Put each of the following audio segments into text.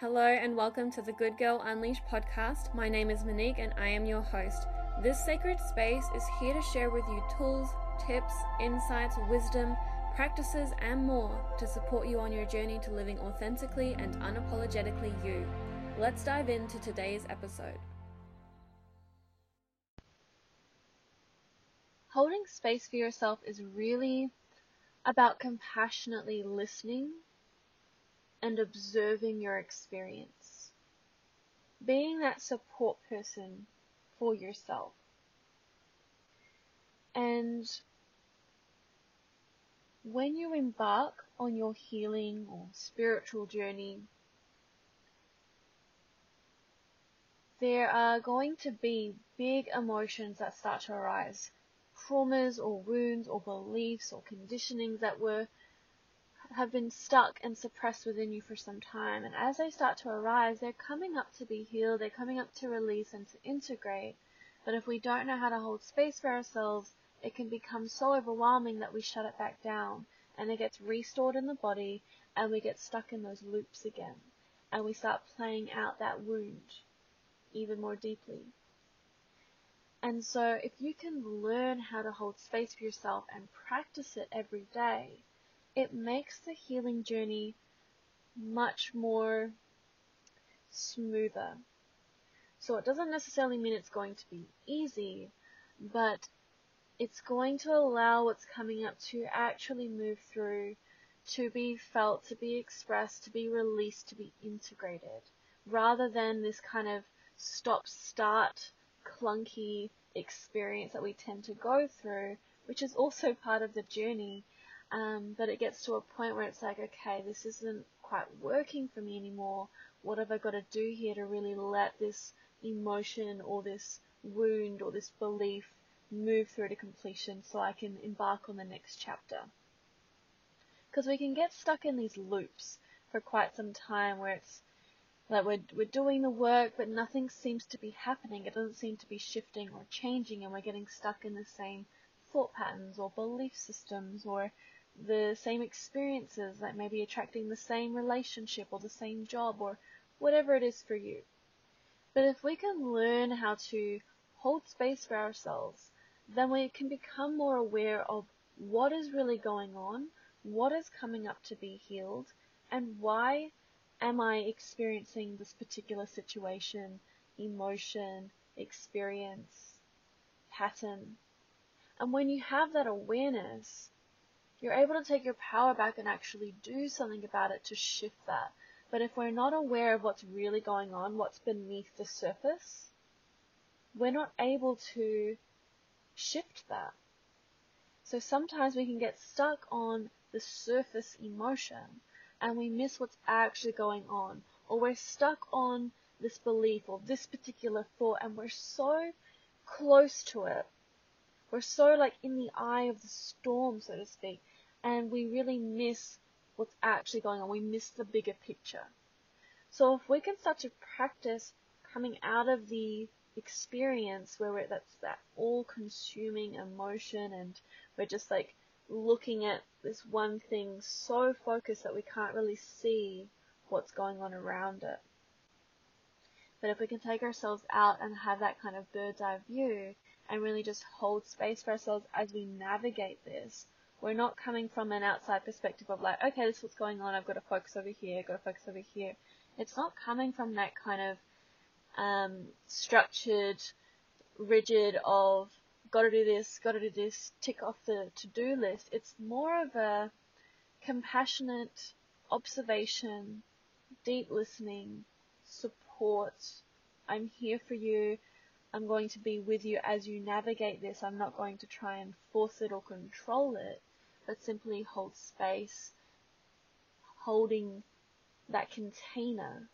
Hello and welcome to the Good Girl Unleashed podcast. My name is Monique and I am your host. This sacred space is here to share with you tools, tips, insights, wisdom, practices, and more to support you on your journey to living authentically and unapologetically you. Let's dive into today's episode. Holding space for yourself is really about compassionately listening and observing your experience. Being that support person for yourself. And when you embark on your healing or spiritual journey, there are going to be big emotions that start to arise. Traumas or wounds or beliefs or conditionings that were have been stuck and suppressed within you for some time. And as they start to arise, they're coming up to be healed, they're coming up to release and to integrate. But if we don't know how to hold space for ourselves, it can become so overwhelming that we shut it back down and it gets restored in the body and we get stuck in those loops again. And we start playing out that wound even more deeply. And so if you can learn how to hold space for yourself and practice it every day, it makes the healing journey much more smoother. So it doesn't necessarily mean it's going to be easy, but it's going to allow what's coming up to actually move through, to be felt, to be expressed, to be released, to be integrated, rather than this kind of stop start clunky experience that we tend to go through, which is also part of the journey um, but it gets to a point where it's like, okay, this isn't quite working for me anymore. What have I got to do here to really let this emotion or this wound or this belief move through to completion so I can embark on the next chapter? Because we can get stuck in these loops for quite some time where it's like we're, we're doing the work, but nothing seems to be happening. It doesn't seem to be shifting or changing, and we're getting stuck in the same thought patterns or belief systems or the same experiences, like maybe attracting the same relationship or the same job or whatever it is for you. But if we can learn how to hold space for ourselves, then we can become more aware of what is really going on, what is coming up to be healed, and why am I experiencing this particular situation, emotion, experience, pattern. And when you have that awareness, you're able to take your power back and actually do something about it to shift that. But if we're not aware of what's really going on, what's beneath the surface, we're not able to shift that. So sometimes we can get stuck on the surface emotion and we miss what's actually going on. Or we're stuck on this belief or this particular thought and we're so close to it. We're so like in the eye of the storm, so to speak, and we really miss what's actually going on. We miss the bigger picture. So if we can start to practice coming out of the experience where we're, that's that all consuming emotion and we're just like looking at this one thing so focused that we can't really see what's going on around it. But if we can take ourselves out and have that kind of bird's eye view and really just hold space for ourselves as we navigate this, we're not coming from an outside perspective of like, okay, this is what's going on. I've got to focus over here. I've got to focus over here. It's not coming from that kind of um, structured, rigid of got to do this, got to do this, tick off the to-do list. It's more of a compassionate observation, deep listening, support. I'm here for you. I'm going to be with you as you navigate this. I'm not going to try and force it or control it but simply hold space, holding that container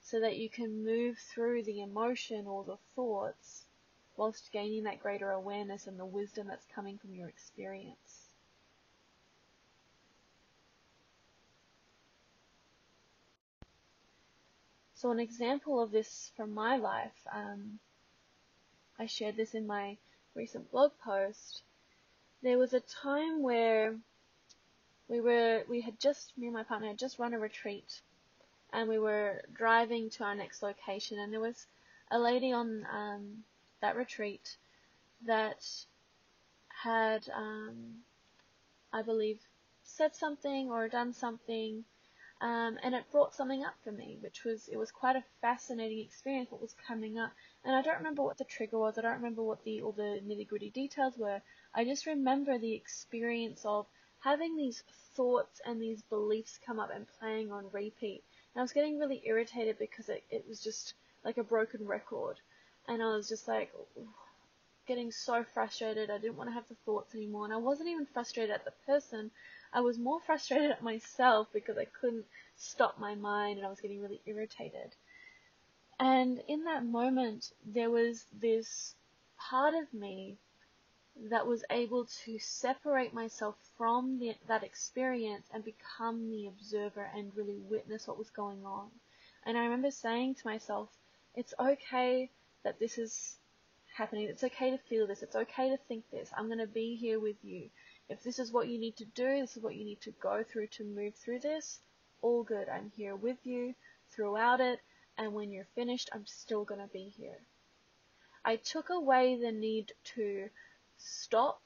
so that you can move through the emotion or the thoughts whilst gaining that greater awareness and the wisdom that's coming from your experience. So an example of this from my life, um, I shared this in my recent blog post, there was a time where we were we had just me and my partner had just run a retreat and we were driving to our next location, and there was a lady on um, that retreat that had, um, I believe, said something or done something, um, and it brought something up for me, which was it was quite a fascinating experience. What was coming up, and I don't remember what the trigger was. I don't remember what the all the nitty gritty details were. I just remember the experience of having these thoughts and these beliefs come up and playing on repeat. And I was getting really irritated because it, it was just like a broken record. And I was just like getting so frustrated. I didn't want to have the thoughts anymore. And I wasn't even frustrated at the person. I was more frustrated at myself because I couldn't stop my mind and I was getting really irritated. And in that moment, there was this part of me that was able to separate myself from the, that experience and become the observer and really witness what was going on. And I remember saying to myself, it's okay that this is happening. It's okay to feel this. It's okay to think this. I'm going to be here with you. If this is what you need to do, this is what you need to go through to move through this, all good. I'm here with you throughout it. And when you're finished, I'm still going to be here. I took away the need to stop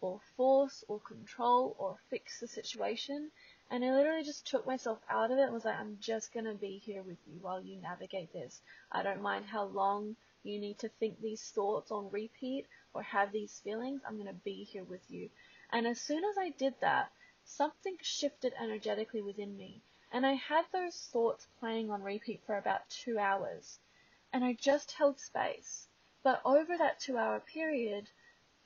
or force or control or fix the situation. And I literally just took myself out of it and was like, I'm just going to be here with you while you navigate this. I don't mind how long you need to think these thoughts on repeat or have these feelings. I'm going to be here with you. And as soon as I did that, something shifted energetically within me. And I had those thoughts playing on repeat for about two hours. And I just held space. But over that two hour period,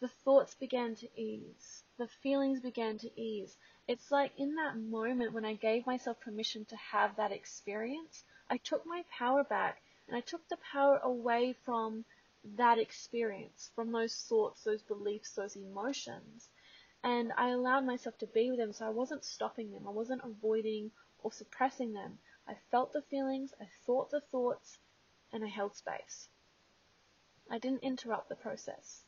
the thoughts began to ease. The feelings began to ease. It's like in that moment when I gave myself permission to have that experience, I took my power back and I took the power away from that experience, from those thoughts, those beliefs, those emotions. And I allowed myself to be with them, so I wasn't stopping them. I wasn't avoiding or suppressing them. I felt the feelings, I thought the thoughts, and I held space. I didn't interrupt the process.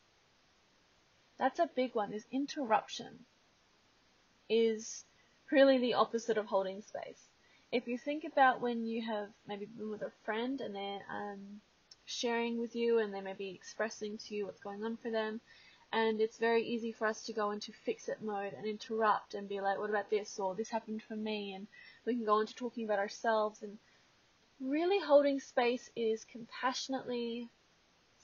That's a big one, is interruption is really the opposite of holding space. If you think about when you have maybe been with a friend and they're um, sharing with you and they may be expressing to you what's going on for them, and it's very easy for us to go into fix it mode and interrupt and be like, what about this? Or this happened for me. And we can go into talking about ourselves. And really holding space is compassionately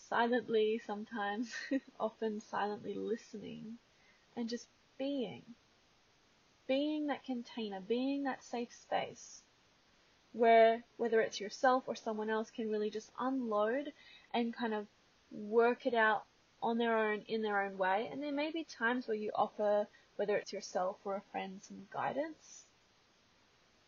silently sometimes, often silently listening, and just being. Being that container, being that safe space where whether it's yourself or someone else can really just unload and kind of work it out on their own in their own way. And there may be times where you offer, whether it's yourself or a friend, some guidance.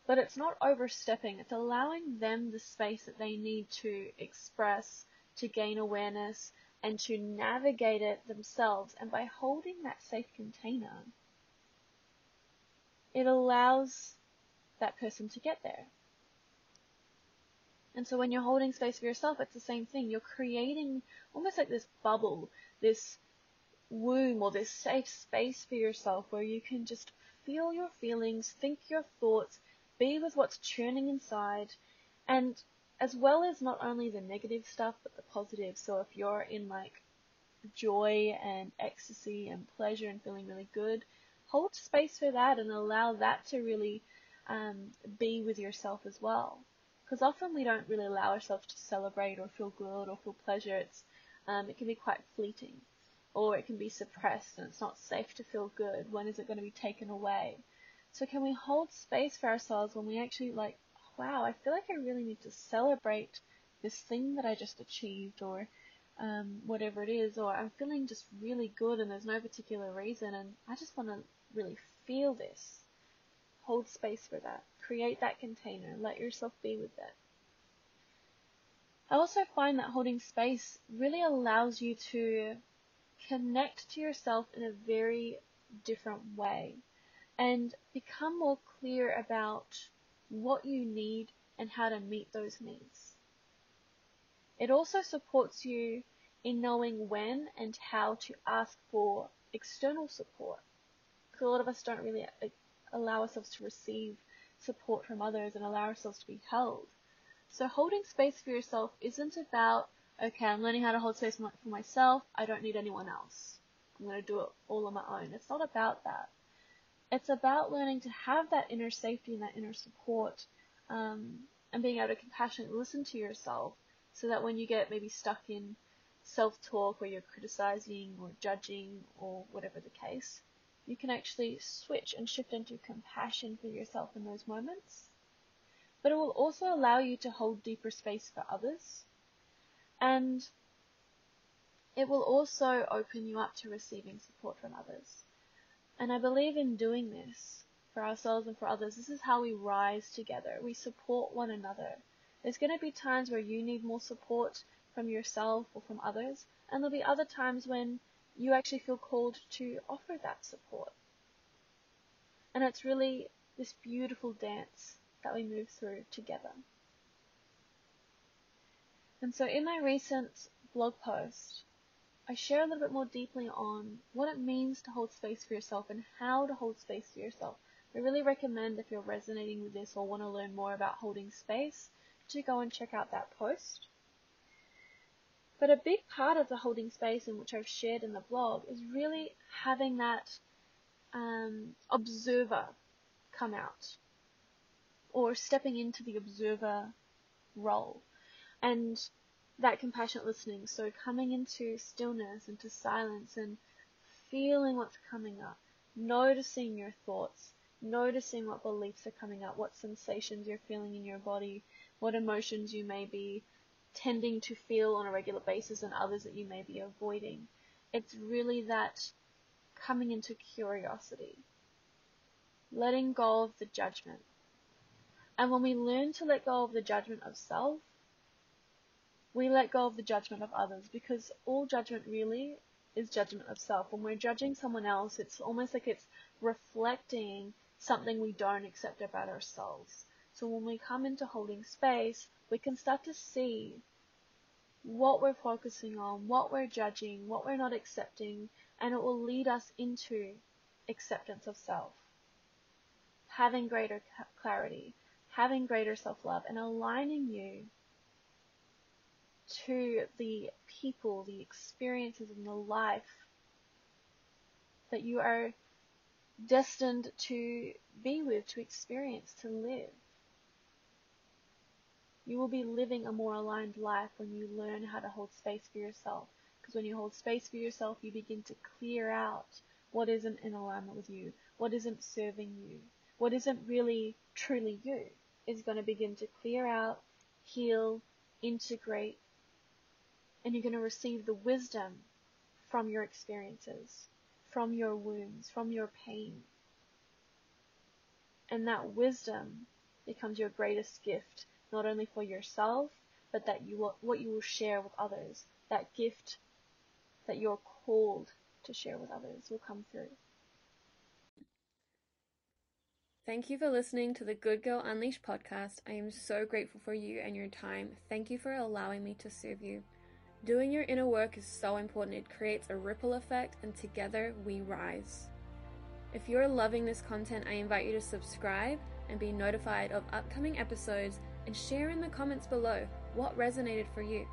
But it's not overstepping, it's allowing them the space that they need to express to gain awareness and to navigate it themselves. And by holding that safe container, it allows that person to get there. And so when you're holding space for yourself, it's the same thing. You're creating almost like this bubble, this womb or this safe space for yourself where you can just feel your feelings, think your thoughts, be with what's churning inside, and as well as not only the negative stuff, but the positive. So if you're in like joy and ecstasy and pleasure and feeling really good, hold space for that and allow that to really um, be with yourself as well. Because often we don't really allow ourselves to celebrate or feel good or feel pleasure. It's um, it can be quite fleeting, or it can be suppressed and it's not safe to feel good. When is it going to be taken away? So can we hold space for ourselves when we actually like wow, I feel like I really need to celebrate this thing that I just achieved or um, whatever it is, or I'm feeling just really good and there's no particular reason and I just want to really feel this. Hold space for that. Create that container. Let yourself be with that. I also find that holding space really allows you to connect to yourself in a very different way and become more clear about what you need, and how to meet those needs. It also supports you in knowing when and how to ask for external support. Because a lot of us don't really uh, allow ourselves to receive support from others and allow ourselves to be held. So holding space for yourself isn't about, okay, I'm learning how to hold space for myself. I don't need anyone else. I'm going to do it all on my own. It's not about that. It's about learning to have that inner safety and that inner support, um, and being able to compassionately listen to yourself so that when you get maybe stuck in self-talk where you're criticizing or judging or whatever the case, you can actually switch and shift into compassion for yourself in those moments. But it will also allow you to hold deeper space for others. And it will also open you up to receiving support from others. And I believe in doing this for ourselves and for others. This is how we rise together. We support one another. There's going to be times where you need more support from yourself or from others, and there'll be other times when you actually feel called to offer that support. And it's really this beautiful dance that we move through together. And so in my recent blog post, I share a little bit more deeply on what it means to hold space for yourself and how to hold space for yourself. I really recommend if you're resonating with this or want to learn more about holding space to go and check out that post. But a big part of the holding space in which I've shared in the blog is really having that um, observer come out or stepping into the observer role and that compassionate listening. So coming into stillness, into silence and feeling what's coming up, noticing your thoughts, noticing what beliefs are coming up, what sensations you're feeling in your body, what emotions you may be tending to feel on a regular basis and others that you may be avoiding. It's really that coming into curiosity, letting go of the judgment. And when we learn to let go of the judgment of self, we let go of the judgment of others because all judgment really is judgment of self. When we're judging someone else, it's almost like it's reflecting something we don't accept about ourselves. So when we come into holding space, we can start to see what we're focusing on, what we're judging, what we're not accepting, and it will lead us into acceptance of self. Having greater clarity, having greater self-love, and aligning you to the people, the experiences, and the life that you are destined to be with, to experience, to live. You will be living a more aligned life when you learn how to hold space for yourself. Because when you hold space for yourself, you begin to clear out what isn't in alignment with you, what isn't serving you, what isn't really truly you is going to begin to clear out, heal, integrate, and you're going to receive the wisdom from your experiences, from your wounds, from your pain. And that wisdom becomes your greatest gift not only for yourself, but that you will, what you will share with others. That gift that you're called to share with others will come through. Thank you for listening to the Good Girl Unleashed podcast. I am so grateful for you and your time. Thank you for allowing me to serve you. Doing your inner work is so important. It creates a ripple effect, and together we rise. If you're loving this content, I invite you to subscribe and be notified of upcoming episodes and share in the comments below what resonated for you.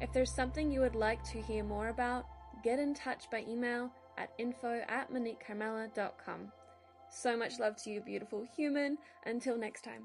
If there's something you would like to hear more about, get in touch by email at info at. So much love to you, beautiful human. Until next time.